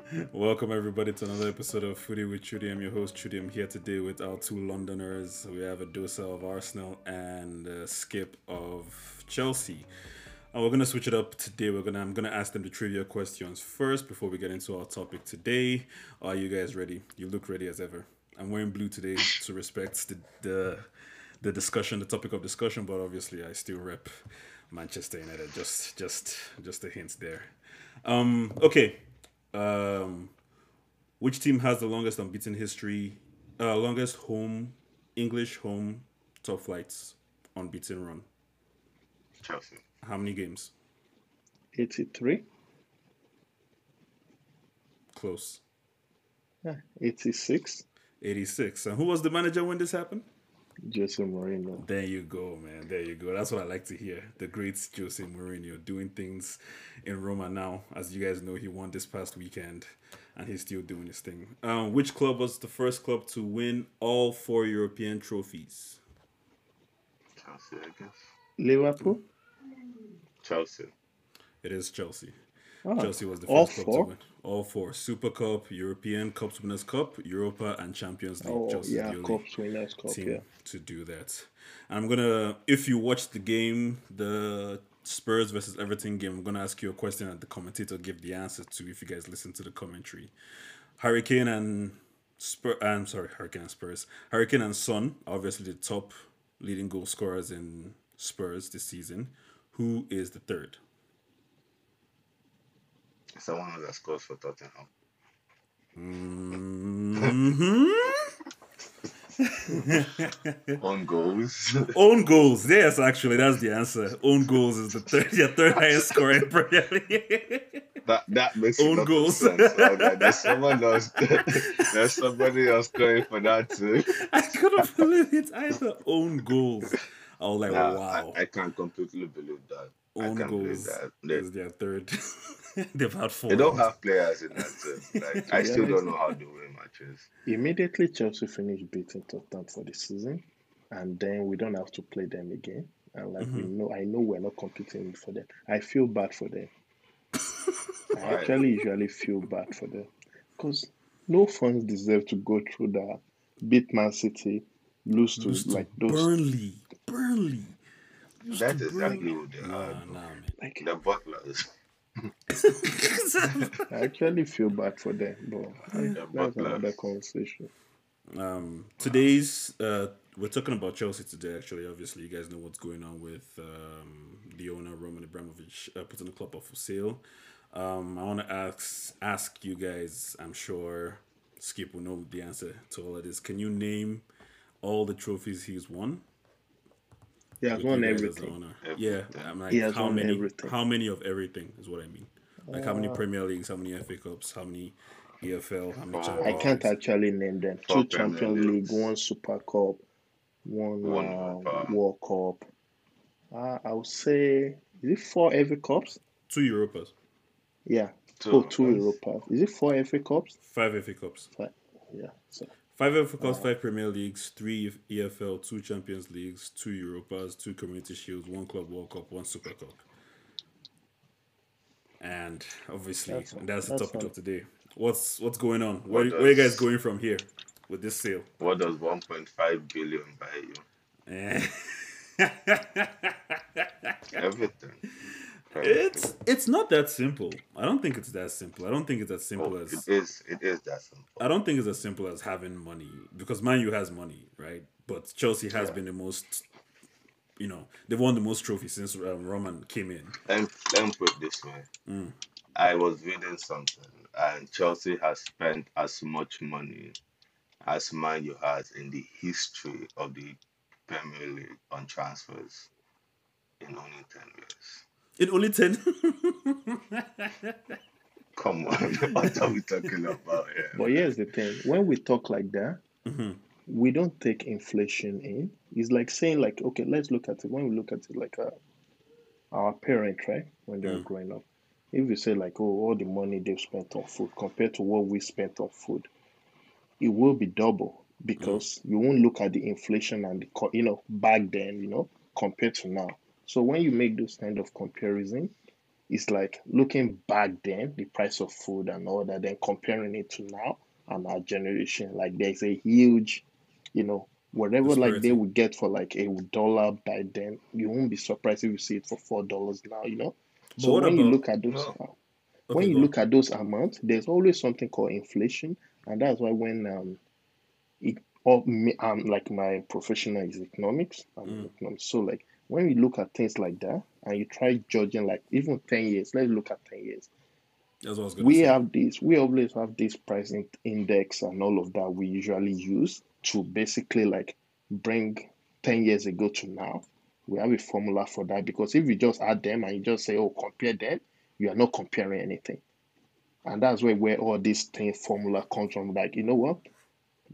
Welcome everybody to another episode of Footy with Chudy. I'm your host Chudy. I'm here today with our two Londoners. We have Edosa of Arsenal and a Skipp of Chelsea. And we're gonna switch it up today. We're gonna I'm gonna ask them the trivia questions first before we get into our topic today. Are you guys ready? You look ready as ever. I'm wearing blue today to respect the the, the discussion, the topic of discussion, but obviously I still rep Manchester United. Just just just a hint there. Um okay. Um which team has the longest unbeaten history uh longest home English home top flights unbeaten run? Chelsea. How many games? 83, Close. yeah, 86, 86. And who was the manager when this happened? Jose Mourinho. There you go, man. There you go. That's what I like to hear. The great Jose Mourinho doing things in Roma now. As you guys know, he won this past weekend and he's still doing his thing. Um, which club was the first club to win all four European trophies? Chelsea, I guess. Liverpool? Chelsea. It is Chelsea. Ah, Chelsea was the first club four? to win. All four. Super Cup, European Cups Winners' Cup, Europa, and Champions League. Oh, Chelsea's yeah, the Winners' Cup, team yeah. to do that. And I'm gonna, if you watch the game, the Spurs versus Everton game, I'm gonna ask you a question and the commentator give the answer to if you guys listen to the commentary. Harry Kane and Spur, I'm sorry, Harry Kane and Spurs. Harry Kane and Son, obviously the top leading goal scorers in Spurs this season. Who is the third? Someone that scores for Tottenham. Mhm. On goals. Own goals, yes, actually, that's the answer. Own goals is the third, your third highest scorer in Premier League. that that makes Own a lot of goals. sense. Oh, that- there's someone else. there's somebody else going for that too. I couldn't believe it. I said own goals. I was like, Nah, wow. I, I can't completely believe that. I own can't believe goals that. They, is their third. They've had four. they don't have players in that team. Like, I still don't know how they win matches. Immediately, Chelsea finished beating Tottenham for the season, and then we don't have to play them again. And like we Mhm. know, I know we're not competing for them. I feel bad for them. I actually usually feel bad for them because no fans deserve to go through that. Beat Man City, lose to Lose to like those Burnley. Burnley. Lose That's to exactly Burnley. who they Nah, are. nah, man. like The butlers. I actually feel bad for them, but Yeah, that's but, another conversation. Um, today's uh, we're talking about Chelsea today. Actually, obviously, you guys know what's going on with um, the owner Roman Abramovich uh, putting the club up for sale. Um, I want to ask ask you guys. I'm sure Skipp will know the answer to all of this. Can you name all the trophies he's won? He has won you guys as the everything. Yeah, I'm like He has how won many? everything. How many of everything is what I mean. Like how many Uh, Premier Leagues, how many FA Cups, how many EFL, how many Wow. I can't actually name them. Two Premier Champions League, one Super Cup, one, One uh, World Cup. Uh, I would say, is it four FA Cups? Two Europas, Yeah. Two oh, two Europas. Is it four FA Cups? five FA Cups. Five. Yeah. So Five FA Cups, five Premier Leagues, three EFL, two Champions Leagues, two Europas, two Community Shields, one Club World Cup, one Super Cup. And obviously, That's- and that's the that's topic fine. of today. What's what's going on? Where, What where are you guys going from here with this sale? What does 1.5 billion buy you? Eh. Everything. It's it's not that simple. I don't think it's that simple. I don't think it's as simple Oh, as it is. It is that simple. I don't think it's as simple as having money because Man U has money, right? But Chelsea has Yeah. been the most, you know, they've won the most trophies since um, Roman came in. Let me, let me put it this way. Mm. I was reading something, and Chelsea has spent as much money as Man U has in the history of the Premier League on transfers in only 10 years. In only 10. Come on, what are we talking about here? But here's the thing: when we talk like that, Mhm. we don't take inflation in. It's like saying, like, okay, let's look at it. When we look at it, like uh, our parents, right, when they were Mm. growing up, if you say like, oh, all the money they've spent on food compared to what we spent on food, it will be double because you won't look at the inflation and the co- you know back then, you know, compared to now. So when you make those kind of comparison, it's like looking back then, the price of food and all that, then comparing it to now and our generation. Like there's a huge, you know, whatever like they would get for like a dollar by then, you won't be surprised if you see it for four dollars now, you know. But So when you look at those No. when you look at those amounts, there's always something called inflation, and that's why when um, it, all me, um, like my professional is economics, I'm Mm. economics. So like when you look at things like that, and you try judging like even ten years, let's look at ten years. That's what I was gonna We say. have this, we always have this price index and all of that we usually use to basically like bring 10 years ago to now. We have a formula for that because if you just add them and you just say, oh, compare them, you are not comparing anything. And that's where, where all this thing formula comes from. Like, you know what?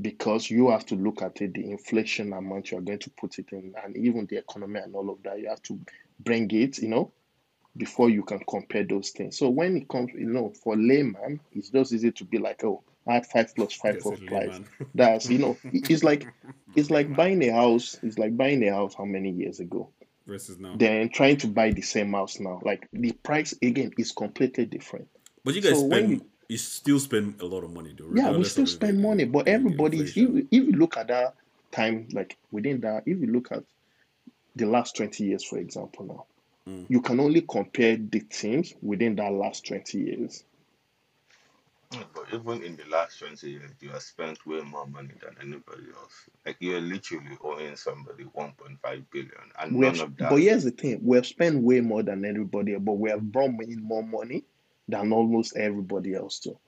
Because you have to look at it, the inflation amount you're going to put it in, and even the economy and all of that, you have to bring it, you know, before you can compare those things. So when it comes, you know, for layman, it's just easy to be like, oh, add five plus five Yes, for price. That's you know, it's like it's like buying a house. It's like buying a house how many years ago? versus now. Then trying to buy the same house now. Like the price again is completely different. But you guys So when spend you- you still spend a lot of money though. Yeah, we still spend the- money, but everybody, if inflation. you, if you look at that time, like within that, if you look at the last 20 years, for example, now, Mm. you can only compare the teams within that last 20 years. But even in the last 20 years, you have spent way more money than anybody else. Like you're literally owing somebody 1.5 billion, and We none have, of that. but here's the thing: we have spent way more than everybody, but we have brought in more money than almost everybody else too.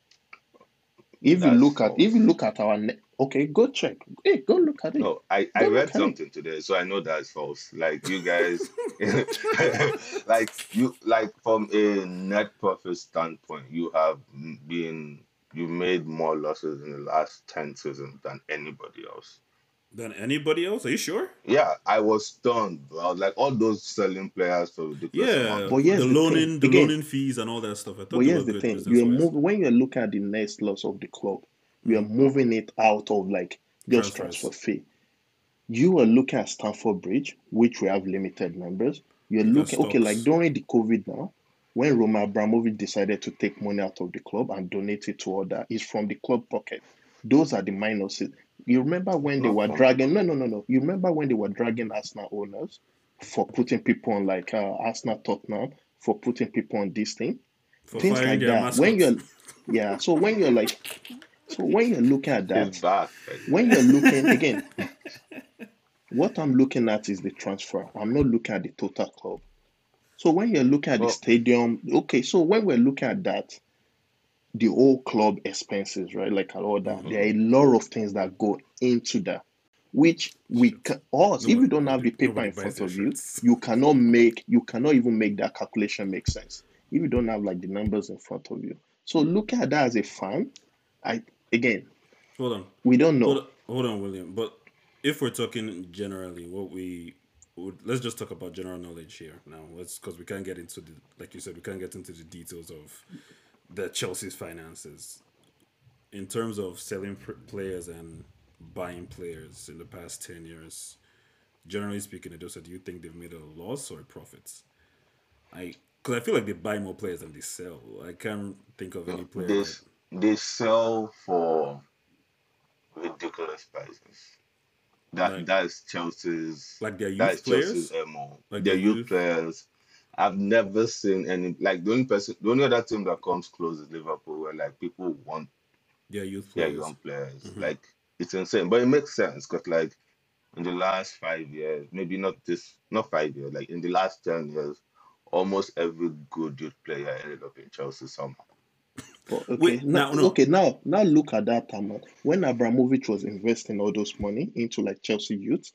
If you look at, if you look at our, ne- okay, go check. Hey, go look at it. No, I, I read at it. something today, so I know that's false. Like you guys, like you, like from a net profit standpoint, you have been you made more losses in the last ten seasons than anybody else. Than anybody else? Are you sure? Yeah, I was stunned. I was like, all those selling players for ridiculous Yeah, amount. But here's the the loaning, thing, the again- loaning fees, and all that stuff. I thought But here's the thing: you are wise. moving when you're looking at the next loss of the club, you are mm. moving it out of like just Transfers. transfer fee. You are looking at Stamford Bridge, which we have limited members. You're You got looking okay, like during the COVID now, when Roman Abramovich decided to take money out of the club and donate it to other, it's from the club pocket. Those are the minuses. You remember when they were dragging? No, no, no, no. You remember when they were dragging Arsenal owners for putting people on like uh, Arsenal Tottenham for putting people on this thing? For things like that. When you're, yeah. So when you're like, so when you're looking at that, when you're looking again, what I'm looking at is the transfer. I'm not looking at the total club. So when you're looking at Well- the stadium, okay. So when we're looking at that, the whole club expenses, right? Like all that, mm-hmm. there are a lot of things that go into that, which we can. Us, if you don't have the paper in front of you, you cannot make. You cannot even make that calculation make sense if you don't have like the numbers in front of you. So look at that as a fan, I again, Hold on. we don't know. Hold, hold on, William. But if we're talking generally, what we would let's just talk about general knowledge here now. Let's because we can't get into the like you said, we can't get into the details of the Chelsea's finances in terms of selling pr- players and buying players in the past ten years. Generally speaking, Edosa, do you think they've made a loss or a profit? I because I feel like they buy more players than they sell. I can't think of any player. they, that- they sell for ridiculous prices. That Like- that's Chelsea's like their youth players. MO. Like Their their youth youth? players. I've never seen any like the only person the only other team that comes close is Liverpool where like people want Their youth their players. young players. Mhm. Like it's insane. But it makes sense because like in the last five years, maybe not this not five years, like in the last ten years, almost every good youth player ended up in Chelsea somehow. But, okay, Wait, now, now- no. okay, now now look at that time. When Abramovich was investing all those money into like Chelsea youth,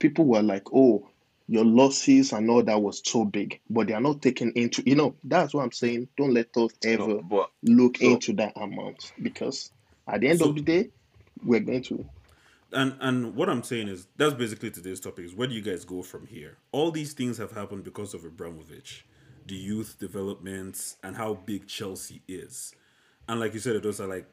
people were like, "Oh, your losses and all that was so big," but they are not taken into. You know, that's what I'm saying. Don't let us ever No, but look so- into that amount because at the end So- of the day, we're going to. And and what I'm saying is that's basically today's topic is where do you guys go from here? All these things have happened because of Abramovich, the youth developments and how big Chelsea is. And like you said, those are like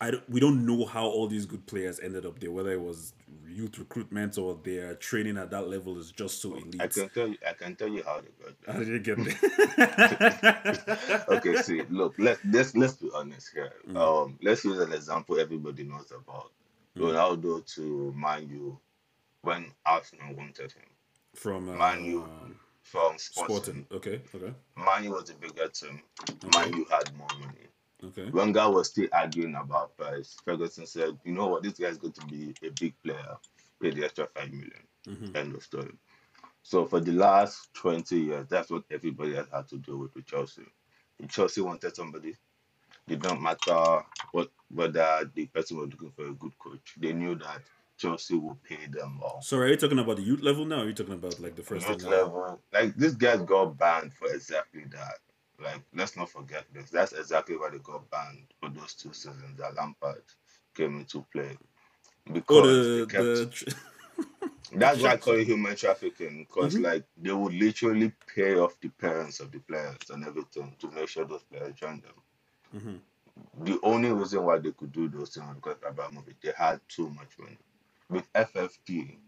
I don't, we don't know how all these good players ended up there. Whether it was youth recruitment or their training at that level is just so elite. I can tell you. I can tell you how they got there. How did you get there? okay, see, look, let let's let's be honest here. Mm. Um, let's use an example everybody knows about. Mm. Ronaldo to Man U when Arsenal wanted him From uh, Man U. from Sporting. Sporting. Okay, okay, Man U was a bigger team. Man U had more money. Okay. Wenger was still arguing about price. Ferguson said, "You know what? This guy's going to be a big player. Pay the extra five million. Mhm. End of story." So for the last twenty years, that's what everybody has had to deal with with Chelsea. If Chelsea wanted somebody, it don't matter what whether the person was looking for a good coach. They knew that Chelsea will pay them more. So are you talking about the youth level now? Or are you talking about like the first Youth level, like this guys got banned for exactly that. Like let's not forget this. That's exactly why they got banned for those two seasons that Lampard came into play. Because Oh, they the, kept, the that's why I call it human trafficking. Because Mhm. like they would literally pay off the parents of the players and everything to make sure those players join them. Mhm. The only reason why they could do those things was because Abramovich they had too much money. With FFP,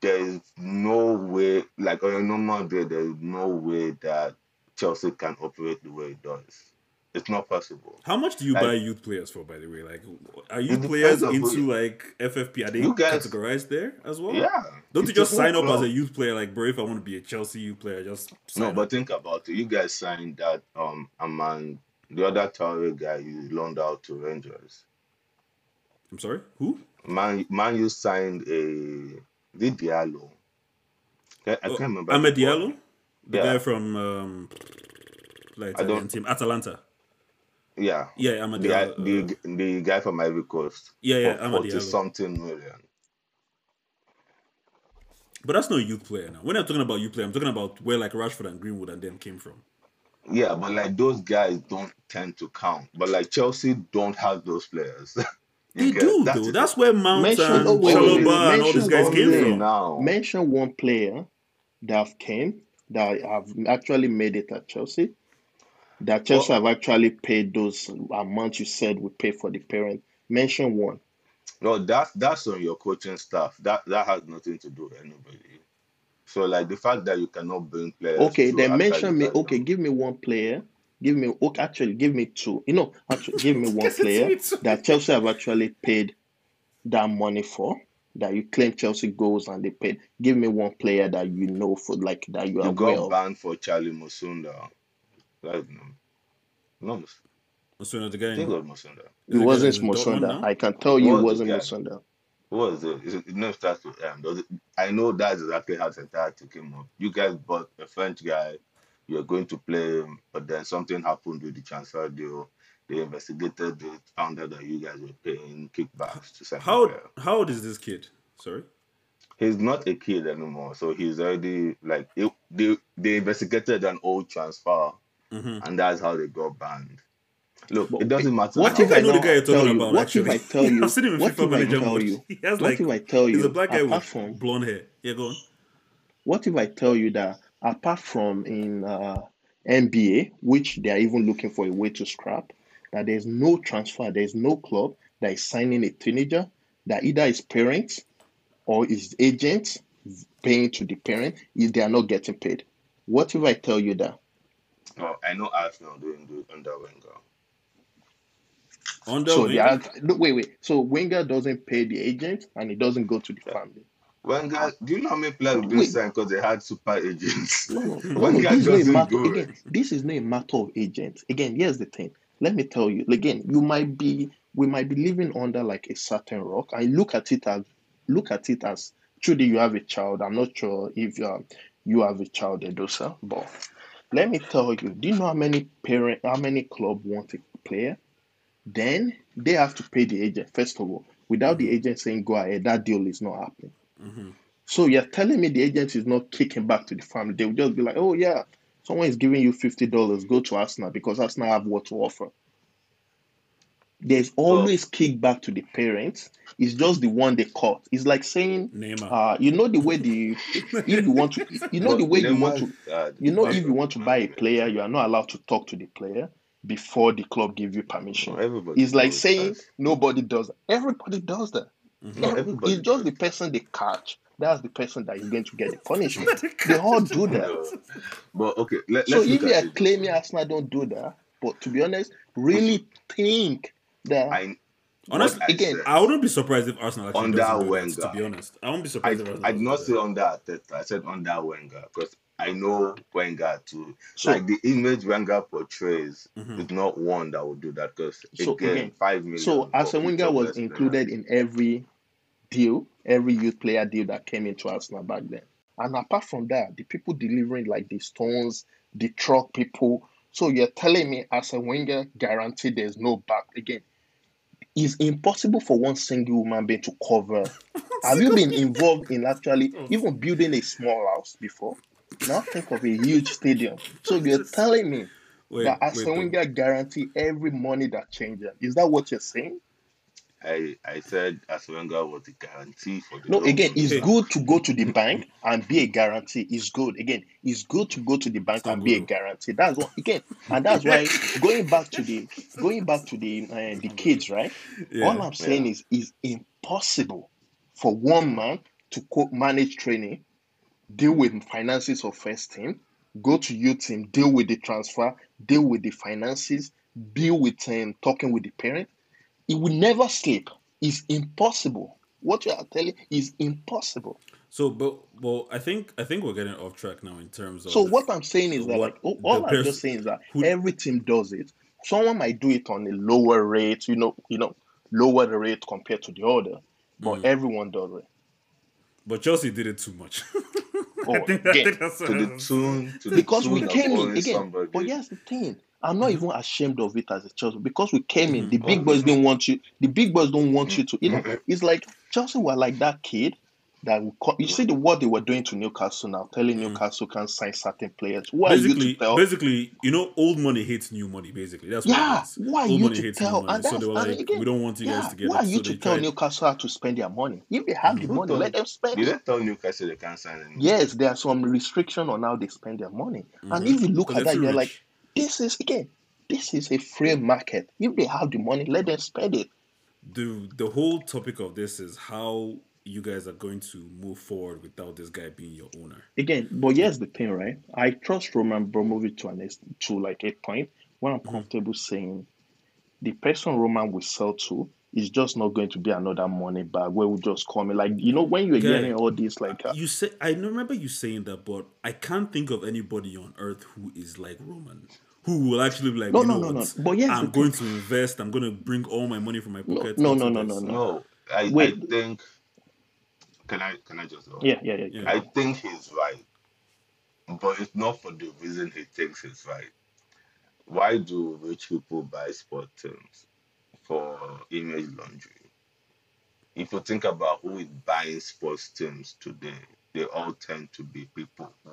there is no way, like on a normal day, there is no way that Chelsea can operate the way it does. It's not possible. How much do you Like- buy youth players for? By the way, like, are youth players on who into like FFP? Are they You guys- categorized there as well? Yeah. Don't you just sign up as a youth player? Like, bro, if I want to be a Chelsea youth player, just sign No, up. but think about it. You guys signed that um Aman, the other Tower guy you loaned out to Rangers. I'm sorry, who? Man, man, you signed a the Diallo. I, I Oh, can't remember. Amad. Diallo, the Yeah. guy from um, like I Italian don't- team Atalanta. Yeah. Yeah, Amad The, Diallo. uh, the the guy from Ivory Coast. yeah, yeah, for Amad 40 Diallo. something million. But that's no youth player now. When I'm talking about youth player, I'm talking about where like Rashford and Greenwood and them came from. Yeah, but like those guys don't tend to count. But like Chelsea don't have those players. They get- do that's though. it. That's where Mount Mention- and oh, wait, wait, wait. And all these guys one came from. now. Mention one player that came that have actually made it at Chelsea. That Chelsea have actually paid those amounts you said we pay for the parent. Mention one. No, that's that's on your coaching staff. That that has nothing to do with anybody. So like the fact that you cannot bring players. Okay, then mention me. Okay, give me one player. Give me. Okay, actually, give me two. You know, actually, give me one player that Chelsea have actually paid that money for. That you claim Chelsea goals and they paid. Give me one player that you know for like that you are You aware got of. banned for Charly Musonda. That's no, no, So the guy I think in, it was Musonda. It the guy wasn't in Dortmund Musonda. I can tell you it was wasn't the guy? Musonda. Was it, it never starts with M. It? I know that's exactly how Santati came up. You guys bought a French guy. You're going to play him, but then something happened with the transfer deal. They investigated it, found out that you guys were paying kickbacks to sign the how player. how old is this kid? Sorry. He's not a kid anymore, so he's already like it, they they investigated an old transfer, hmm and that's how they got banned. Look, But it doesn't matter. What if I I know the now guy you're tell talking you? about. What actually, if I tell you? I've seen him in What FIFA if I Manager tell mode. you? He has What like if I tell he's a black guy with from blonde hair. Yeah, go on. what if I tell you that apart from in uh, NBA, which they are even looking for a way to scrap, that there's no transfer, there's no club that is signing a teenager that either his parents or his agents paying to the parent if they are not getting paid. What if I tell you that? Oh, I know Arsenal didn't do it under Wenger. Under So Wenger? they are no, wait, wait. So Wenger doesn't pay the agent and it doesn't go to the family. Wenger, ah. do you know how many players didn't Wait. sign because they had super agents? No, no, no, Wenger no. This is not a doesn't matter. do Again, this is not a matter of agents. Again, here's the thing. Let me tell you. Again, you might be, we might be living under like a certain rock. I look at it as, look at it as, truly, you have a child. I'm not sure if you are, you have a child, Edosa, but let me tell you. Do you know how many parent, how many club want a player? Then they have to pay the agent first of all. Without the agent saying go ahead, that deal is not happening. Mhm. So you're telling me the agent is not kicking back to the family. They will just be like, oh yeah, someone is giving you fifty dollars, go to Arsenal because Arsenal have what to offer. There's always kickback to the parents. It's just the one they caught. It's like saying, Neymar. uh, you know the way the if you want to, you know the But way you want to, had you know if you want to buy a player, you are not allowed to talk to the player. before the club give you permission. Everybody It's like saying that. nobody does that. Everybody does that. Mhm. No, everybody it's just the person they catch. That's the person that is going to get the punishment. they all do that. But okay, let, So let's if look you at are it. claiming Arsenal don't do that, but to be honest, really think that I, Honestly, what I again, said, I wouldn't be surprised if Arsenal actually Under doesn't do that, Wenger. to be honest. I won't be I, surprised if Arsenal I did not say do under Arteta. I said under Wenger because I know Wenger too. so like the image Wenger portrays that. Mhm. is not one that would do that because So, again, again, five million. so for Arsene Wenger was included in every deal, every youth player deal that came into Arsenal back then. And apart from that, the people delivering like the Stones, the truck people. So you're telling me Arsene Wenger guaranteed there's no back again. It's impossible for one single human being to cover. Have you been involved in actually even building a small house before? Now think of a huge stadium. So you're telling me Wait, that wait, Arsene though. Wenger guarantee every money that changes. Is that what you're saying? I I said Arsene Wenger was the guarantee for the No, again, it's Hey. good to go to the bank and be a guarantee. It's good. Again, it's good to go to the bank It's not and be a guarantee. That's what again, and that's why going back to the going back to the uh, the kids, right? Yeah. All I'm saying is is impossible for one man to co- manage training, deal with finances of first team, go to youth team, deal with the transfer, deal with the finances, deal with um, talking with the parent. He will never sleep. It's impossible. What you are telling is impossible. So, but well, I think I think we're getting off track now in terms of. So what I'm saying is that, like, all, all I'm just saying is that who- every team does it. Someone might do it on a lower rate, you know, you know, lower the rate compared to the other, but Mm. everyone does it. But Chelsea did it too much. Oh, I think, I again, think that's to the tune to the because we tune of came in again. somebody. But yes, the thing: I'm not Mhm. even ashamed of it as a Chelsea because we came in. Mhm. The big boys didn't want you. The big boys don't want you to. You know, it's like Chelsea were like that kid that will co- you see the what they were doing to Newcastle now, telling Mhm. Newcastle can't sign certain players. Who are you basically, to tell? basically, you know, old money hates new money. Basically, that's what Yeah, it is. who are Old you money to hates tell? new money. And So they were like, again, we don't want you yeah, guys to get who it. are you So to tell tried. Newcastle how to spend their money? If they have the money, let them spend Did it. they tell Newcastle they can't sign anyone? Yes, there are some restriction on how they spend their money. And Mhm. if you look at that, you're like, this is again, this is a free market. If they have the money, let them spend it. the the whole topic of this is how you guys are going to move forward without this guy being your owner. Again, but here's the thing, right? I trust Roman Bromovich to an to like a point where I'm Mhm. comfortable saying the person Roman will sell to is just not going to be another money bag where we just come in. Like you know, when you're Guy, hearing all this, like uh, You say I remember you saying that, but I can't think of anybody on earth who is like Roman, who will actually be like, no, you know no, no, no. But here's I'm going thing. to invest. I'm going to bring all my money from my pocket. no, into no, no, no, no. No, I, I think. Can I can I just go? Yeah, yeah, yeah. Yeah. I think he's right, but it's not for the reason he thinks he's right. Why do rich people buy sport teams for image laundry? If you think about who is buying sports teams today, they all tend to be people who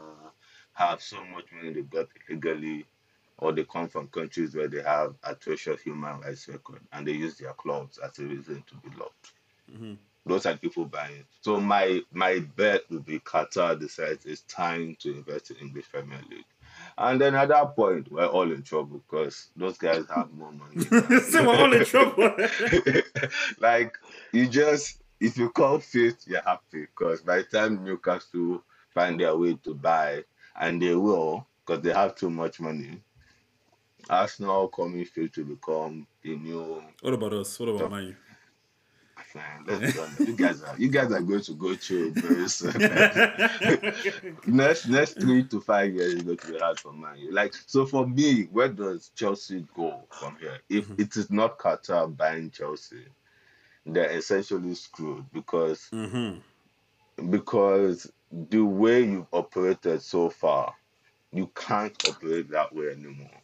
have so much money they got illegally, or they come from countries where they have atrocious human rights record, and they use their clubs as a reason to be loved Mhm. Those are people buying. So my my bet would be Qatar decides it's time to invest in English Premier League. And then at that point, we're all in trouble because those guys have more money. so we're all in trouble. like you just if you come fifth, you're happy because by the time Newcastle find their way to buy, and they will because they have too much money. Arsenal coming fifth to become the new what about us? What about? Man, let's be. You guys are you guys are going to go through it very soon. next next three to five years is going to be hard for Man U. Like so for me, where does Chelsea go from here? If Mhm. it is not Qatar buying Chelsea, they're essentially screwed because hmm because the way you've operated so far, you can't operate that way anymore.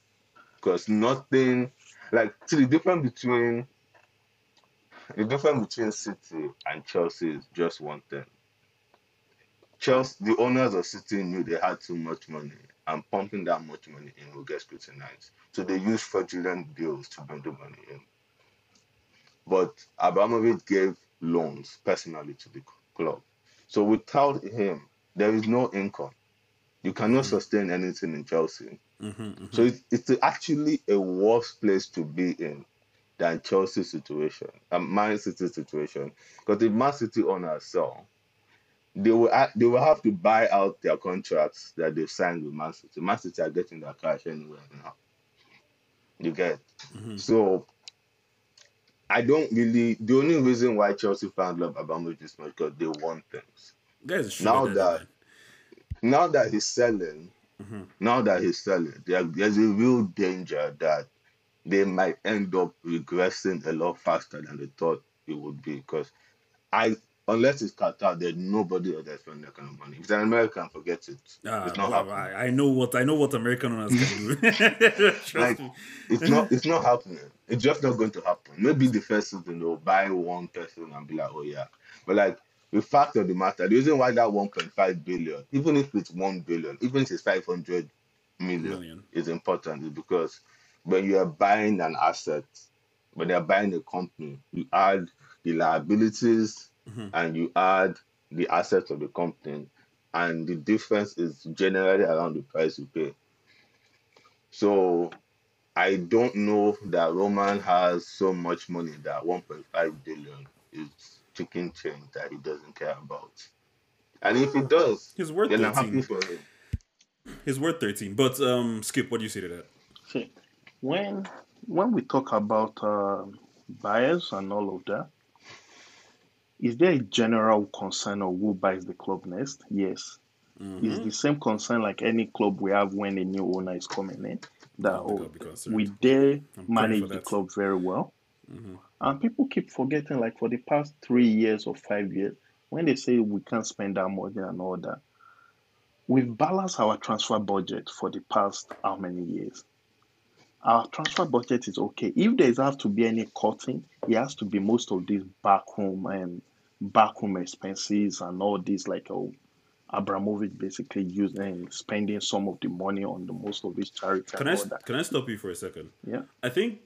Because nothing like see the difference between the difference between City and Chelsea is just one thing. Chelsea, the owners of City knew they had too much money, and pumping that much money in will get scrutinized. So they used fraudulent deals to bring the money in. But Abramovich gave loans personally to the club. So without him, there is no income. You cannot sustain anything in Chelsea. Mm-hmm, So it's, it's actually a worse place to be in than Chelsea situation and Man City situation. Because if Man City owners sell, they will ha- they will have to buy out their contracts that they've signed with Man City. Man City are getting their cash anyway now. You get mm-hmm. so. I don't really. The only reason why Chelsea fans love Abramovich much because they want things. Sugar Now daddy, that- Now that he's selling, Mhm. now that he's selling, there, there's a real danger that they might end up regressing a lot faster than they thought it would be. Because I, unless it's Qatar, there's nobody else that's spending that kind of money. If it's an American, forget it. Ah, it's not well. I, I know what I know what American owners can do. Trust Like, me. It's not. It's not happening. It's just not going to happen. Maybe the first season they'll buy one person and be like, oh yeah. But like the fact of the matter, the reason why that 1.5 billion, even if it's one billion, even if it's 500 million, Million. is important is because when you are buying an asset, when you're buying a company, you add the liabilities Mhm. and you add the assets of the company, and the difference is generally around the price you pay. So I don't know that Roman has so much money that 1.5 billion is chicken change that he doesn't care about. And if he does, He's worth then I'm happy 13. for him. He's worth 13. But um Skipp, what do you say to that? When when we talk about uh, buyers and all of that, is there a general concern of who buys the club next? Yes. Mhm. It's the same concern like any club we have when a new owner is coming in. That Oh, concerned. we dare manage the club very well. Mhm. And people keep forgetting, like for the past three years or five years, when they say we can't spend that money and all that, we've balanced our transfer budget for the past how many years? Our transfer budget is okay. If there's have to be any cutting, it has to be most of these backroom and backroom expenses and all this, like oh, Abramovich basically using um, spending some of the money on the most of his charity Can I that. can I stop you for a second? Yeah. I think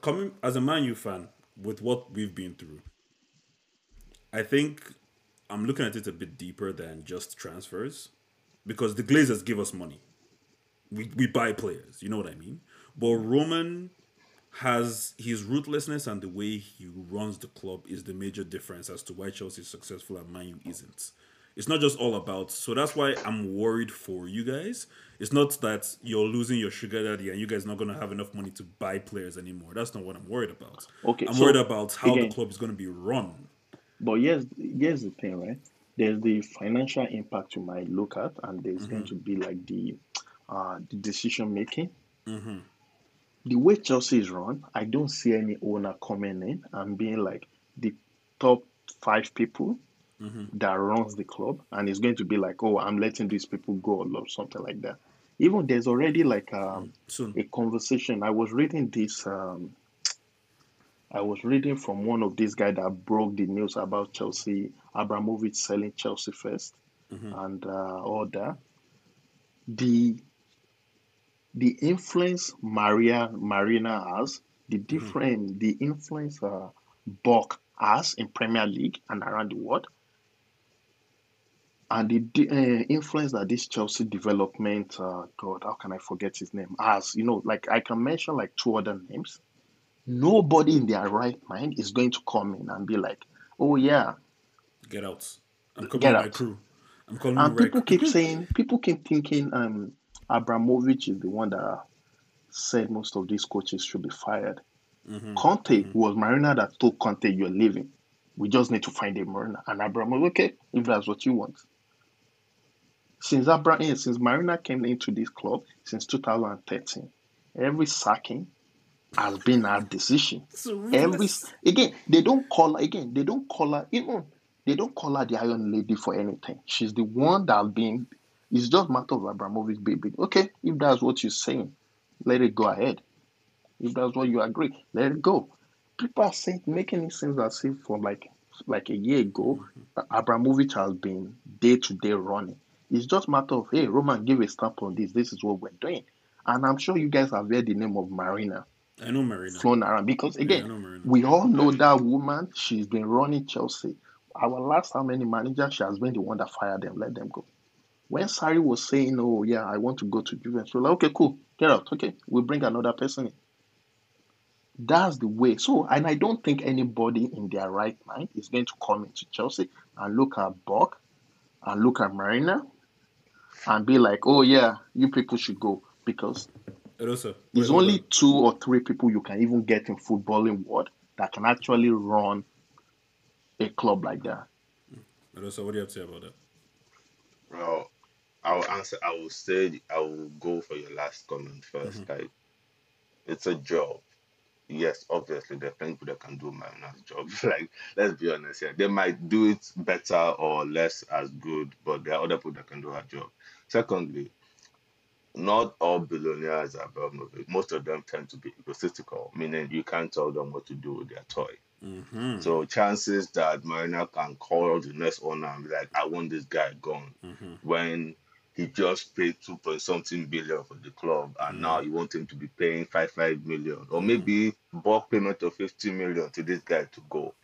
coming as a Man U fan with what we've been through, I think I'm looking at it a bit deeper than just transfers because the Glazers give us money. We we buy players, you know what I mean? But Roman has his ruthlessness and the way he runs the club is the major difference as to why Chelsea is successful and Man U isn't. It's not just all about. So that's why I'm worried for you guys. It's not that you're losing your sugar daddy and you guys not gonna have enough money to buy players anymore. That's not what I'm worried about. Okay, I'm so, worried about how again- the club is gonna be run. But yes, here's the thing, right? There's the financial impact you might look at, and there's going to be like the uh, the decision making. Mm-hmm. The way Chelsea is run, I don't see any owner coming in and being like the top five people Mm-hmm. that runs the club, and it's going to be like, oh, I'm letting these people go or something like that. Even there's already like um, a conversation. I was reading this. Um, I was reading from one of these guys that broke the news about Chelsea, Abramovich selling Chelsea 1st Mhm. and uh, all that. The the influence Maria Marina has, the different the influence uh, Buck has in Premier League and around the world, and the uh, influence that this Chelsea development, uh, God, how can I forget his name? As you know, like I can mention like two other names. Nobody in their right mind is going to come in and be like, "Oh yeah." Get out. I'm with my out. crew. I'm calling And people keep saying, people keep thinking, um, Abramovich is the one that said most of these coaches should be fired. Mhm. Conte was Marina that told Conte, "You're leaving. We just need to find a Marina." And Abramovich, okay, if that's what you want. Since Abra- eh, since Marina came into this club since 2013, every sacking has been our decision. Every again, they don't call her again. They don't call her even. They don't call her the Iron Lady for anything. She's the one that's been. It's just matter of Abramovich baby. Okay, if that's what you're saying, let it go ahead. If that's what you agree, let it go. People are saying making it seem as if for like like a year ago, Abramovich has been day to day running. It's just matter of hey, Roman, give a stamp on this. This is what we're doing. And I'm sure you guys have heard the name of Marina I know Marina. flown around because again, Marina. we all know that woman. She's been running Chelsea. Our last how many managers, she has been the one that fired them, let them go. When Sarri was saying, "Oh yeah, I want to go to Juventus," we're like, "Okay, cool, get out. Okay, we'll bring another person in." That's the way. So, and I don't think anybody in their right mind is going to come into Chelsea and look at Buck and look at Marina and be like, "Oh yeah, you people should go," because And also, there's only on. two or three people you can even get in footballing world that can actually run a club like that. And what do you have to say about that? Well, I'll answer. I will say. I will go for your last comment 1st Mhm. Like, it's a job. Yes, obviously, there are plenty people that can do Marina's job. like, let's be honest here. They might do it better or less as good, but there are other people that can do her job. Secondly, not all billionaires are Abramovich. Most of them tend to be egotistical, meaning you can't tell them what to do with their toy. Mm-hmm. So chances that Marina can call the next owner and be like, I want this guy gone Mm-hmm. when he just paid two point something billion for the club and now you want him to be paying five five million or maybe bulk payment of fifty million to this guy to go.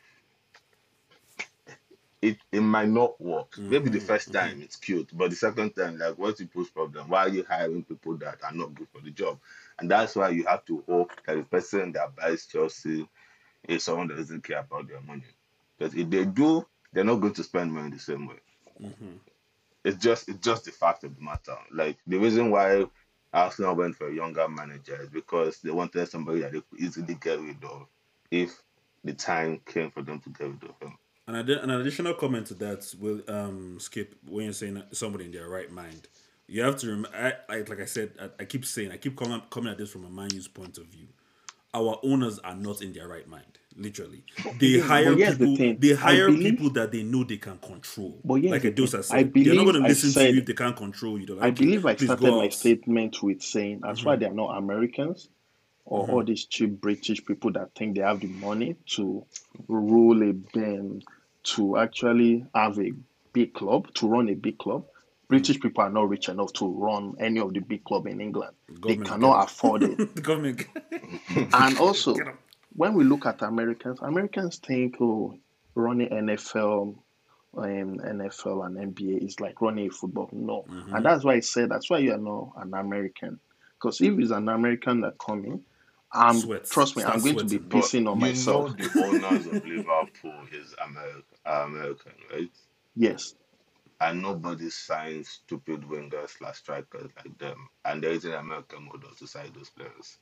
It it might not work. Maybe the Mhm, first time it's cute, but the second time, like what's people's problem? Why are you hiring people that are not good for the job? And that's why you have to hope that the person that buys Chelsea is someone that doesn't care about their money. Because if they do, they're not going to spend money the same way Mm-hmm. It's just it's just the fact of the matter. Like the reason why Arsenal went for a younger manager is because they wanted somebody that they could easily get rid of if the time came for them to get rid of him. And an additional comment to that will um Skipp when you're saying somebody in their right mind. You have to remember, I, like, like I said, I, I keep saying, I keep coming, coming at this from a man U's point of view. Our owners are not in their right mind, literally. They hire here's the people. They hire believe- people that they know they can control. But like Edosa said, I they're not believe going to listen to said- you if they can't control you. Like, I "Okay, believe I started my statement with saying that's Mm-hmm. why they're not Americans or all these cheap British people that think they have the money to rule a bin, to actually have a big club, to run a big club. British people are not rich enough to run any of the big club in England. They cannot get afford it. the government. And also, when we look at Americans, Americans think, oh, running NFL, um, NFL and NBA is like running a football. No, Mm-hmm. and that's why I said that's why you are not an American. Because if it's an American that coming, I'm Sweat. trust me, I'm Start going to be sweating. But pissing on you myself. know the owners of Liverpool is American, American, right? Yes, And nobody signs stupid wingers slash strikers like them. And there is an American model to sign those players.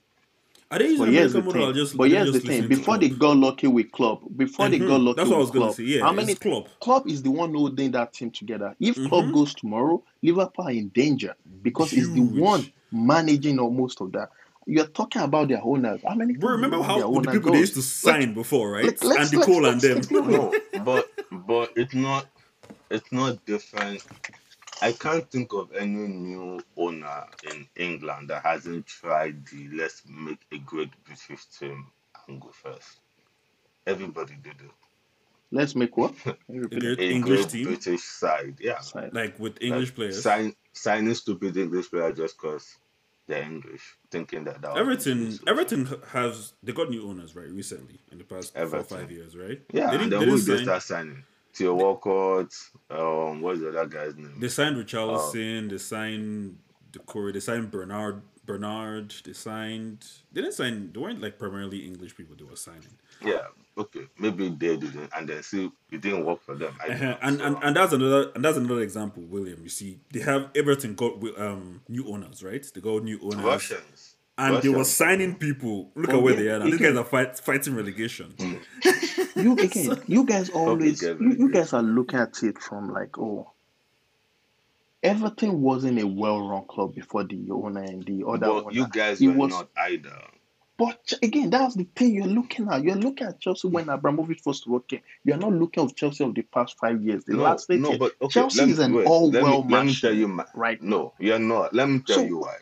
Are they using but here's the American model thing. just? But are they here's the thing. Before they Klopp? got lucky with Klopp, before they got Mhm. lucky That's what I was with Klopp, say. Yeah, how many it's Klopp. Klopp is the one holding that team together. If Klopp Mhm. goes tomorrow, Liverpool are in danger because he's the one managing almost of that. You're talking about their owners. How many? Bro, remember how the owner people they used to sign before, right? like, let's- Andy let's- Cole and them. let's be No, but but it's not it's not different. I can't think of any new owner in England that hasn't tried the let's make a great British team and go first. Everybody did it. Let's make what? Can you repeat Great A English great team, British side, yeah. Side. like with English Like, players. Sign, signing stupid English players just because they're English, thinking that that was Everton, the. Everton has they got new owners right recently in the past four or five years, right? Yeah, they didn't, then they who didn't sign. start signing? Theo Walcott, um, what's the other guy's name? They signed Richarlison. they signed the Corey. They signed Bernard. Bernard. They signed. They didn't sign. They weren't like primarily English people. They were signing. Yeah, okay, maybe they didn't, and then see it didn't work for them. I don't know. Uh-huh. and, and So, and that's another and that's another example, William. You see, they have Everton got um new owners, right? They got new owners, Russians, and they were signing people. Look Oh, at where yeah, they are now. These guys are fight, fighting relegation. You again, you guys always, you, you guys are looking at it from like, oh, Everton wasn't a well-run club before the owner and the other But owner. you guys It were was- not either. But again, that's the thing you're looking at. You're looking at Chelsea when Abramovich first working. You're not looking at Chelsea of the past five years. The no, last eight no, years. but okay, Chelsea me, is an wait, all let me, let me tell you my, right now. no, you're not. Let me tell So, you why.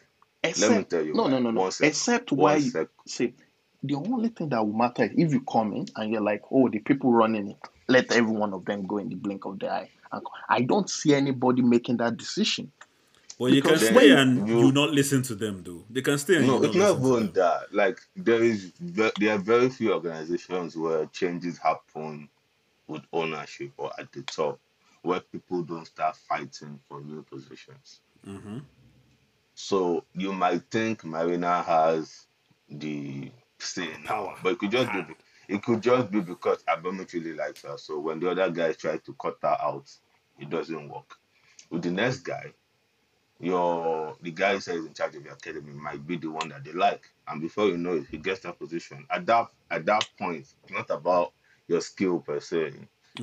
Except, Let me tell you no, why. no, no, no. One second. Except One why, sec. see, the only thing that will matter is if you come in and you're like, oh, the people running it, let every one of them go in the blink of the eye. And I don't see anybody making that decision. Well, you can Because stay and you- you not listen to them, though. They can stay and No, you it's not not listen to even that. Like there is, there are very few organizations where changes happen with ownership or at the top. where people don't start fighting for new positions. Mm-hmm. So you might think Marina has the say Power. but it could just be it could just be because Abramovich really likes her. So when the other guys try to cut her out, it doesn't work. With the next guy, your the guy who says in charge of the academy might be the one that they like, and before you know it, he gets that position. At that at that point, it's not about your skill per se.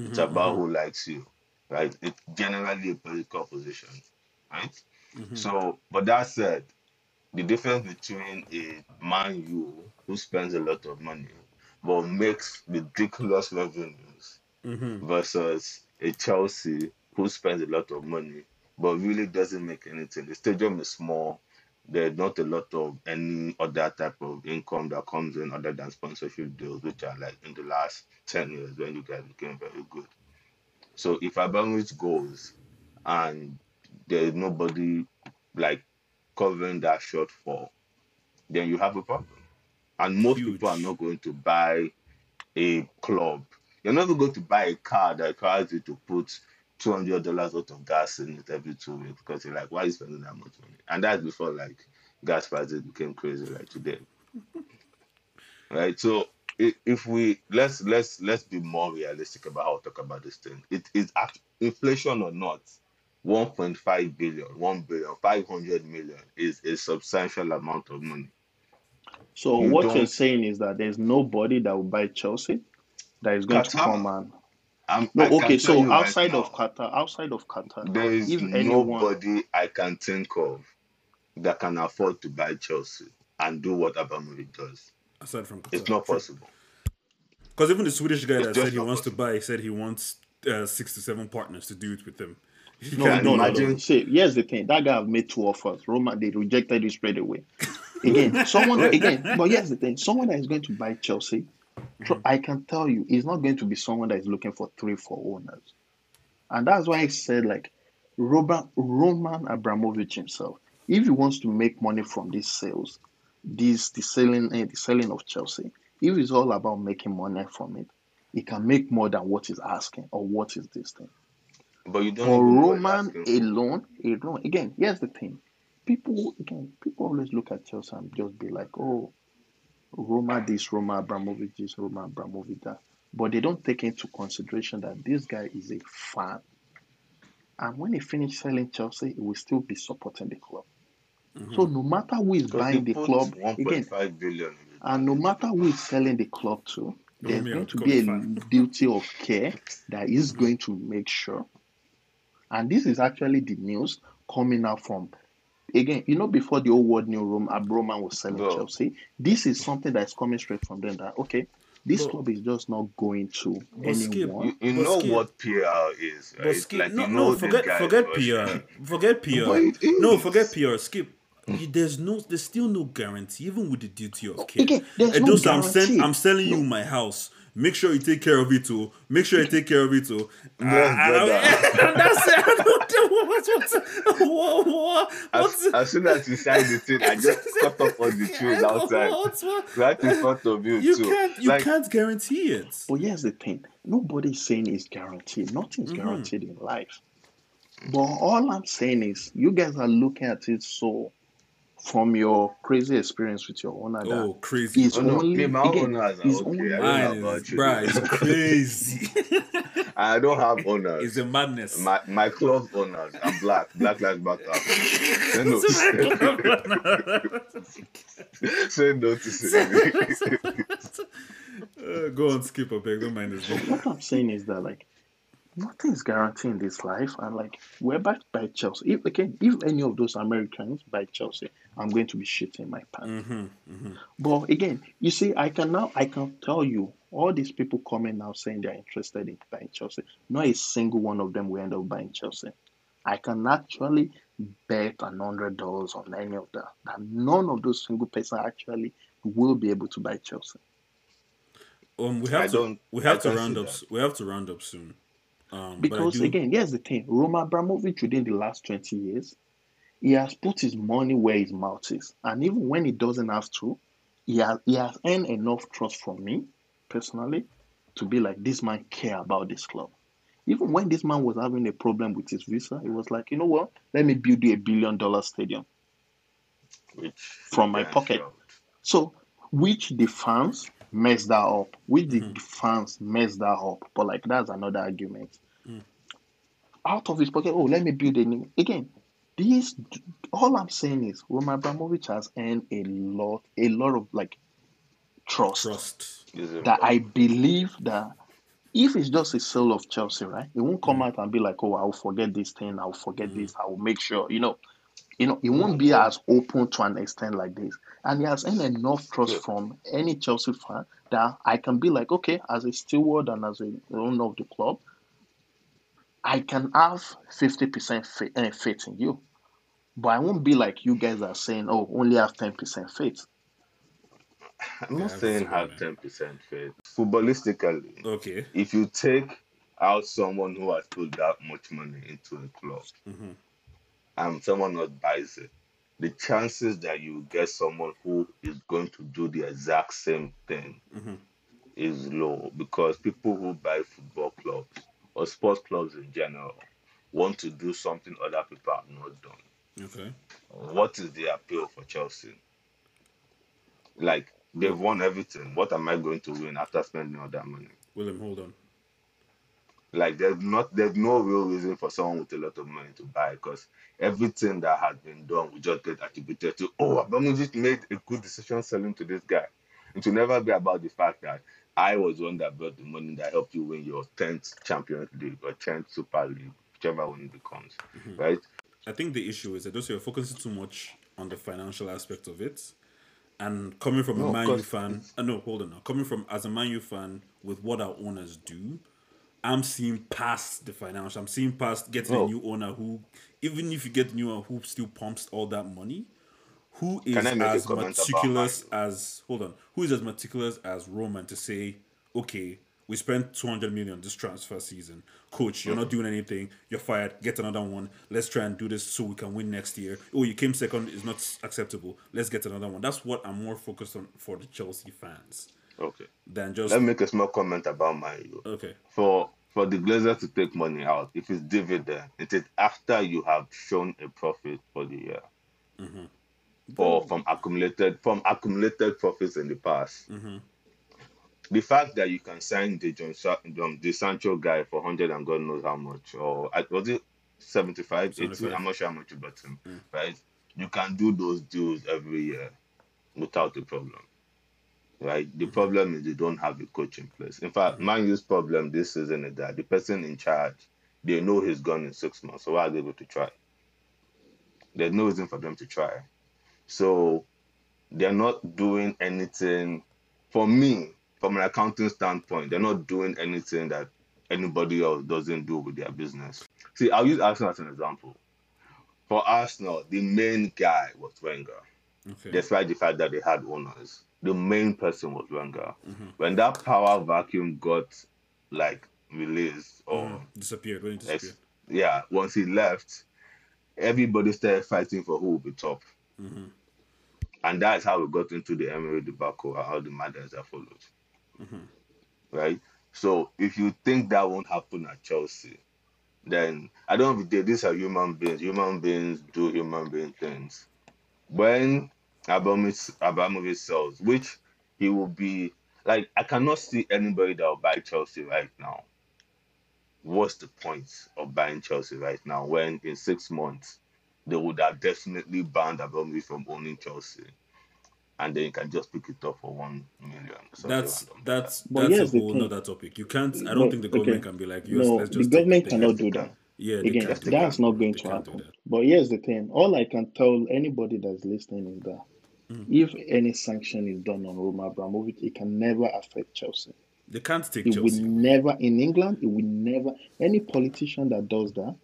It's Mm-hmm, about who likes you, right? It's generally a political position, right? mm-hmm. So, but that said, the difference between a man U who spends a lot of money but makes ridiculous revenues Mm-hmm. versus a Chelsea who spends a lot of money but really doesn't make anything. The stadium is small. There's not a lot of any other type of income that comes in other than sponsorship deals, which are like in the last 10 years when you guys became very good. So if Abramovich goes and there's nobody like covering that shortfall, then you have a problem. And most Huge. people are not going to buy a club. You're not even going to buy a car that requires you to put two hundred dollars worth of gas in it every two weeks because you're like, why are you spending that much money? And that's before like gas prices became crazy like today. right? So if we let's let's let's be more realistic about how to talk about this thing. It is inflation or not, 1.5 billion, 1 billion, 500 million is a substantial amount of money. So You what you're saying is that there's nobody that will buy Chelsea that is going to come and I'm, no I okay so you right outside of now, Qatar outside of Qatar there is if anyone nobody I can think of that can afford to buy Chelsea and do what Abramovich does. Aside from Qatar, It's not possible. Because even the Swedish guy It's that said he not wants to buy said he wants uh, six to seven partners to do it with him. He no can't no do no, it no. imagine- see here's the thing. That guy have made two offers. Roma they rejected it straight away again someone again but here's the thing someone that is going to buy Chelsea tr- I can tell you is not going to be someone that is looking for three four owners and that's why I said like Robert Roman Abramovich himself if he wants to make money from these sales this the selling eh, the selling of Chelsea if it's all about making money from it he can make more than what he's asking or what is this thing But you don't for know Roman alone, alone. Again, here's the thing. People again, people always look at Chelsea and just be like, oh, Roma this, Roma Abramovich this, Roma Abramovich that. But they don't take into consideration that this guy is a fan. And when he finishes selling Chelsea, he will still be supporting the club. So mm-hmm. no matter who is buying the put club, again, 1.5 billion in it. and no matter who is selling the club to, there's going to be a duty of care that is mm-hmm. going to make sure. And this is actually the news coming out from again, you know, before the old world knew Rome, Roman was selling Bro. Chelsea. This is something that's coming straight from them that okay, this But- club is just not going to But Skipp. You, you know Skipp- what PR is, right? skip, like no, you know no, forget, forget. PR, forget PR. No, forget PR. Skipp. You- There's no, there's still no guarantee, even with the duty of care. Again, there's And no those I'm, send, guarantee. I'm selling you my house. Make sure you take care of it too. Make sure you take care of it too. Yes, Ah, brother. and that's it. I don't know what, what, what, what, As, what, as soon as you sign the thing, I just cut off all the trees outside. What, what? Right in front of you, You too. can't, you like, can't guarantee it. But here's the thing: nobody's saying it's guaranteed. Nothing's Mhm. guaranteed in life. But all I'm saying is, you guys are looking at it so from your crazy experience with your owner. that Oh, crazy. It's oh no, only- me, my again, owners are it's okay. only- I don't know about you. bruh, it's crazy. I don't have owners. it's a madness. My my club owners are black. Black lives matter. Say no. Say no to say. Uh, go on, skip a beg. Don't mind this. what I'm saying is that like nothing's guaranteed in this life, and like we're backed by Chelsea. If again, if any of those Americans buy Chelsea, I'm going to be shitting my pants. Mm-hmm, mm-hmm. But again, you see, I can now I can tell you all these people coming now saying they're interested in buying Chelsea. Not a single one of them will end up buying Chelsea. I can actually bet an hundred dollars on any of that. That none of those single person actually will be able to buy Chelsea. Um, we I have to don't- we I have to round up. that. We have to round up soon. Um, Because do- again, here's the thing: Roman Abramovich within the last twenty years, he has put his money where his mouth is, and even when he doesn't have to, he has he has earned enough trust from me personally to be like this man care about this club. Even when this man was having a problem with his visa, he was like, you know what? Let me build you a billion dollar stadium Which from my yeah, pocket. sure. So, which the fans messed that up? Which the fans messed that up? But like that's another argument. Mm. Out of his pocket, oh, let me build a new again. This all I'm saying is Roman Abramovich has earned a lot, a lot of like trust, Trust. That I believe that if it's just a sale of Chelsea, right? It won't come Mm. out and be like, oh, I'll forget this thing, I'll forget Mm. this, I will make sure, you know, you know, it won't be as open to an extent like this. And he has earned enough trust Yeah. from any Chelsea fan that I can be like, okay, as a steward and as a owner of the club, I can have 50% faith, uh, faith in you. But I won't be like you guys are saying, oh, only have 10% faith. I'm not Yeah, saying have ten percent faith. Footballistically, Okay. if you take out someone who has put that much money into a club Mhm. And someone else buys it, the chances that you get someone who is going to do the exact same thing Mhm. is low because people who buy football clubs or sports clubs in general want to do something other people have not done. Okay. What is the appeal for Chelsea? Like they've won everything. What am I going to win after spending all that money? William, hold on. Like there's not there's no real reason for someone with a lot of money to buy because everything that has been done will just get attributed to oh Abramovich made a good decision selling to this guy. It will never be about the fact that I was the one that brought the money that helped you win your tenth Champions League or tenth Super League, whichever one it becomes. Right? I think the issue is that those you're focusing too much on the financial aspect of it. And coming from a No, Man U fan, uh, no, hold on now. Coming from as a Man U fan with what our owners do, I'm seeing past the financial. I'm seeing past getting a new owner who, even if you get a new owner who still pumps all that money, who is Can I make a as meticulous as hold on, who is as meticulous as Roman to say, okay, we spent 200 million this transfer season. Coach, you're not mm. doing anything. You're fired. Get another one. Let's try and do this so we can win next year. Oh, you came second is not acceptable. Let's get another one. That's what I'm more focused on for the Chelsea fans Okay. than just Let me make a small comment about my U. okay. for for the Glazer to take money out, if it's dividend, it is after you have shown a profit for the year, Mm-hmm. or from accumulated from accumulated profits in the past. Mm-hmm. The fact that you can sign the John Sa- um, the Sancho guy for hundred and God knows how much, or was it 75, 80? I'm not sure how much you bought him, Mm. right? You can do those deals every year without a problem. Right, the Mm-hmm. problem is they don't have a coach in place. In fact, Man U's problem this season is that the person in charge they know he's gone in six months, so why are they able to try? There's no reason for them to try. So they're not doing anything for me, from an accounting standpoint, they're not doing anything that anybody else doesn't do with their business. See, I'll use Arsenal as an example. For Arsenal, the main guy was Wenger, Okay. despite the fact that they had owners. The main person was Wenger. Mhm. When that power vacuum got like released or Mhm. Disappeared. When it Ex- disappeared. yeah, once he left, everybody started fighting for who will be top. Mhm. And that's how we got into the Emery debacle and all the madness that followed. Mhm. Right? So if you think that won't happen at Chelsea, then I don't know if they, these are human beings. Human beings do human being things. When Abramovich, Abramovich sells, which he will be like, I cannot see anybody that will buy Chelsea right now. What's the point of buying Chelsea right now when in six months they would have definitely banned Abramovich from owning Chelsea? And then you can just pick it up for one million. or something That's random. that's But a here's the whole thing. nother topic. You can't. I don't think the government okay. can be like, yes, No, let's the just take government cannot thing. do that. Yeah, Again, that's can't. going They to happen. But here's the thing: all I can tell anybody that's listening is that Mhm. if any sanction is done on Roman Abramovich, it can never affect Chelsea. They can't take It Chelsea. will never in England. It will never. Any politician that does that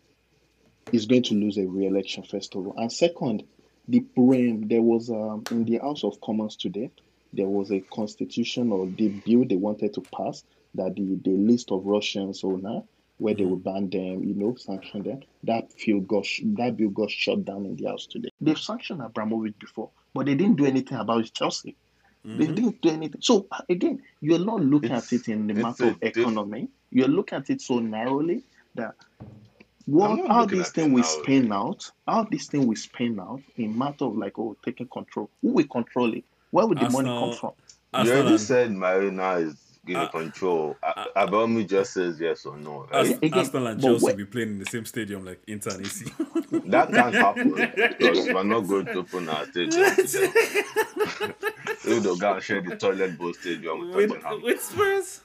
is going to lose a re-election first of all. And second, the um, there was um, in the House of Commons today there was a constitution or the bill they wanted to pass that the, the list of Russians owner where they will ban them, you know, sanction them. That bill got sh- that bill got shut down in the House today. They've sanctioned Abramovich before, but they didn't do anything about Chelsea. They Mhm. didn't do anything. So again, you're not looking It's- at it in the it's matter a of diff- economy. you're looking at it so narrowly that what not how this thing will narrowly. spin out, how this thing will spin out in matter of like oh taking control. Who will control it? Where will the money come Arsenal- from? You already said Marina is in Uh, control. Uh, Abayomi just says yes or no. Right? Ars- Again, Arsenal and Chelsea will be playing in the same stadium like Inter and AC. That can't happen because we're not going to open our stadium. If they go and share the toilet bowl stadium with with, Tottenham. with Spurs.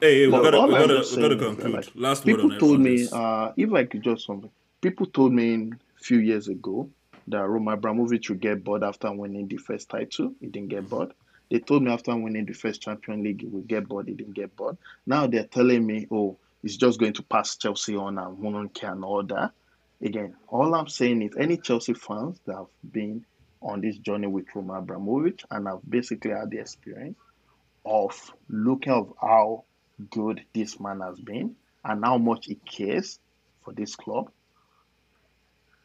Hey, hey, we But gotta, all we gotta, just we gotta saying is that, conclude. like, Last word People on told me, this. uh, if I could just something, people told me a few years ago that Roman Abramovich would get bored after winning the first title. He didn't get bored. They told me after winning the first Champion League, would get bored. He didn't get bored. Now they're telling me, oh, he's just going to pass Chelsea on and care and all that. Again, all I'm saying is any Chelsea fans that have been on this journey with Roman Abramovich and have basically had the experience of looking of how good this man has been and how much he cares for this club.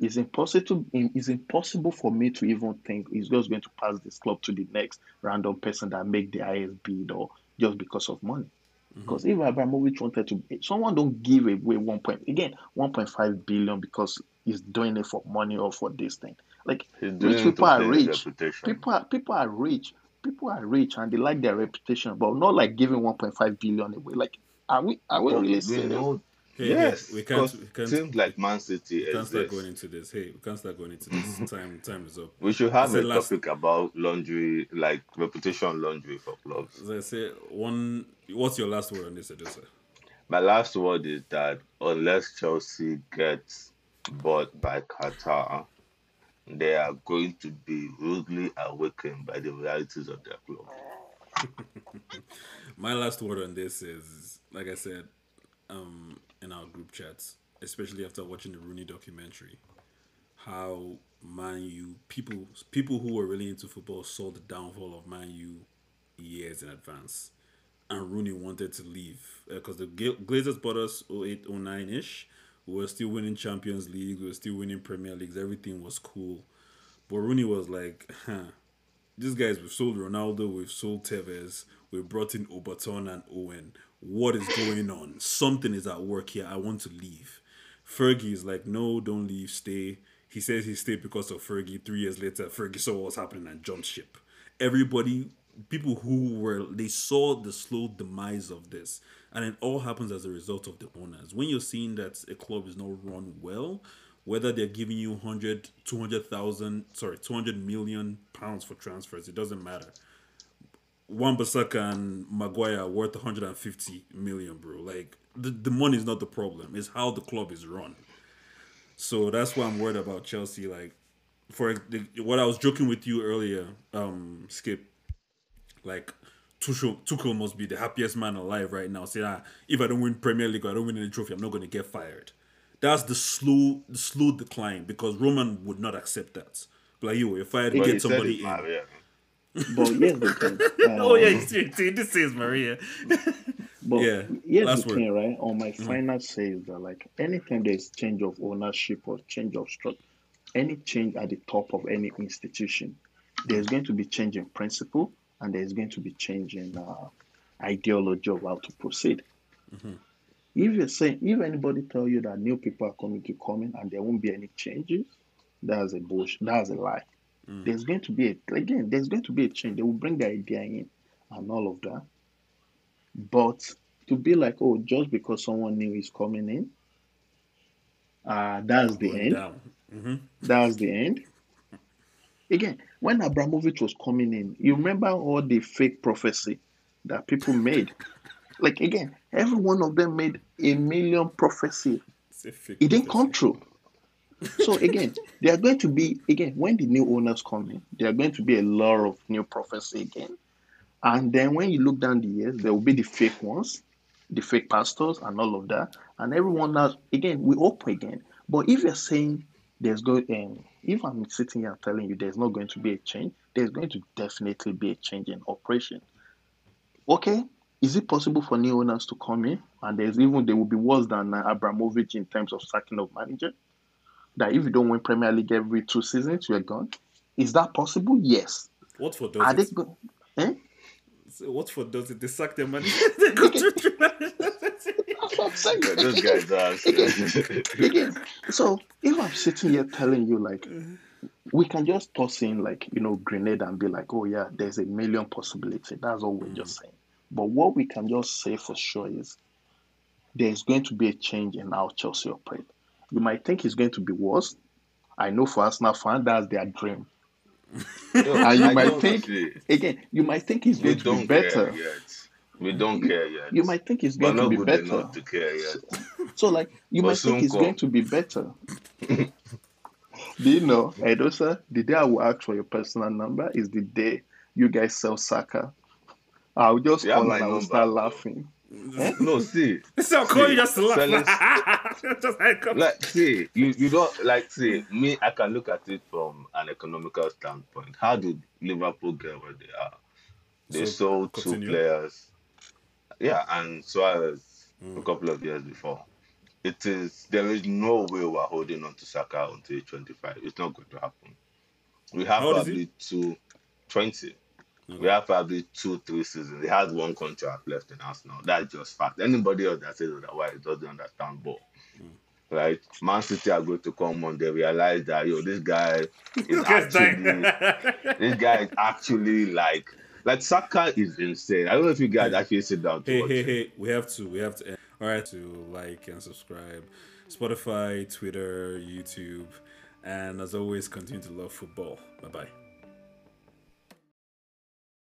It's impossible. It's impossible for me to even think he's just going to pass this club to the next random person that make the highest bid or just because of money. Mm-hmm. Because if Abramovich wanted to, someone don't give away one point again, one point five billion because he's doing it for money or for this thing. Like rich people are rich. People are people are rich. People are rich and they like their reputation, but not like giving 1.5 billion away. Like, are we are we But really we serious? know, Hey, yes, we can't, we can't, teams like Man City we can't start going into this. Hey, we can't start going into this. time, time is up. We should have a last- topic about laundry, like reputation laundry for clubs. As I say, one. What's your last word on this, Edosa? My last word is that unless Chelsea gets bought by Qatar, they are going to be rudely awakened by the realities of their club. My last word on this is, like I said, um, in our group chats, especially after watching the Rooney documentary, how Man U people people who were really into football saw the downfall of Man U years in advance, and Rooney wanted to leave because the Glazers bought us 08, 09 ish. We were still winning Champions League, we were still winning Premier Leagues, everything was cool. But Rooney was like, huh, these guys, we've sold Ronaldo, we've sold Tevez, we've brought in Obertan and Owen. What is going on? Something is at work here. I want to leave. Fergie is like, no, don't leave, stay. He says he stayed because of Fergie. Three years later, Fergie saw what was happening and jumped ship. Everybody, people who were, they saw the slow demise of this. And it all happens as a result of the owners. When you're seeing that a club is not run well, whether they're giving you 100, 200,000, sorry, 200 million pounds for transfers, it doesn't matter. Wan Bissaka and Maguire worth 150 million, bro. Like, the, the money is not the problem, it's how the club is run. So that's why I'm worried about Chelsea. Like, for the, what I was joking with you earlier, um, Skipp, like, Tuchel, Tuchel must be the happiest man alive right now. Say, ah, if I don't win Premier League or I don't win any trophy, I'm not going to get fired. That's the slow, the slow decline because Roman would not accept that. Like, you, if I had to But get somebody it's in. Maria. But here's the thing. Um, Oh yeah, see, see, this is Maria. But Yeah, here's last the word. thing, right? On my final say is that like anytime there's change of ownership or change of structure, any change at the top of any institution, there's going to be change in principle and there's going to be change in uh, ideology of how to proceed. Mm-hmm. If you're saying, if anybody tell you that new people are coming to come in and there won't be any changes, that's a bullshit. That's a lie. Mm. There's going to be a, again, there's going to be a change. They will bring the idea in and all of that. But to be like, oh, just because someone new is coming in, uh, that's the end. down. hmm That's the end. Again, when Abramovich was coming in, you remember all the fake prophecy that people made. Like again, every one of them made a million prophecy. It's a fake It didn't come true. So again, there are going to be again when the new owners come in, there are going to be a lot of new prophecy again. And then when you look down the years, there will be the fake ones, the fake pastors, and all of that. And everyone else, again, we hope again. But if you're saying there's going, um, if I'm sitting here telling you there's not going to be a change, there's going to definitely be a change in operation. Okay, is it possible for new owners to come in and there's even they will be worse than uh, Abramovich in terms of sacking of manager? That if you don't win Premier League every two seasons, you're gone. Is that possible? Yes. Watford Are does they it. go- eh? So Watford does it. They sack their money. they go to what I'm saying. Yeah, those guys are. Again, so if I'm sitting here telling you like we can just toss in like you know grenade and be like, oh yeah, there's a million possibility. That's all we're just saying. But what we can just say for sure is there's going to be a change in how Chelsea operate. You might think it's going to be worse. I know for Arsenal fan, that's their dream. And you I might think again, you might think it's we going to be better. We don't care yet. You might think it's going to be better. enough to care yet. So like you But might think it's come. going to be better. Do you know, Edosa, the day I will ask for your personal number is the day you guys sell Saka. I'll just You have call my and I will number, start laughing. No, see, So I'll call you just to Fellas- laugh. just like, like see, you, you don't like see me. I can look at it from an economical standpoint. How did Liverpool get where they are? They So, sold two players, yeah, and Suarez a Mm. couple of years before. It is there is no way we're holding on to Saka until 25. It's not going to happen. We have How old is probably two, 20. We have probably two, three seasons. He has one contract left in Arsenal. That's just fact. Anybody else that says otherwise doesn't understand ball. Mm. Right? Man City are going to come on. They realize that yo, this guy is actually this guy is actually like like Saka is insane. I don't know if you guys actually sit down to Hey, watch hey, it. hey, we have to, we have to end. All right, to like and subscribe. Spotify, Twitter, YouTube, and as always, continue to love football. Bye bye.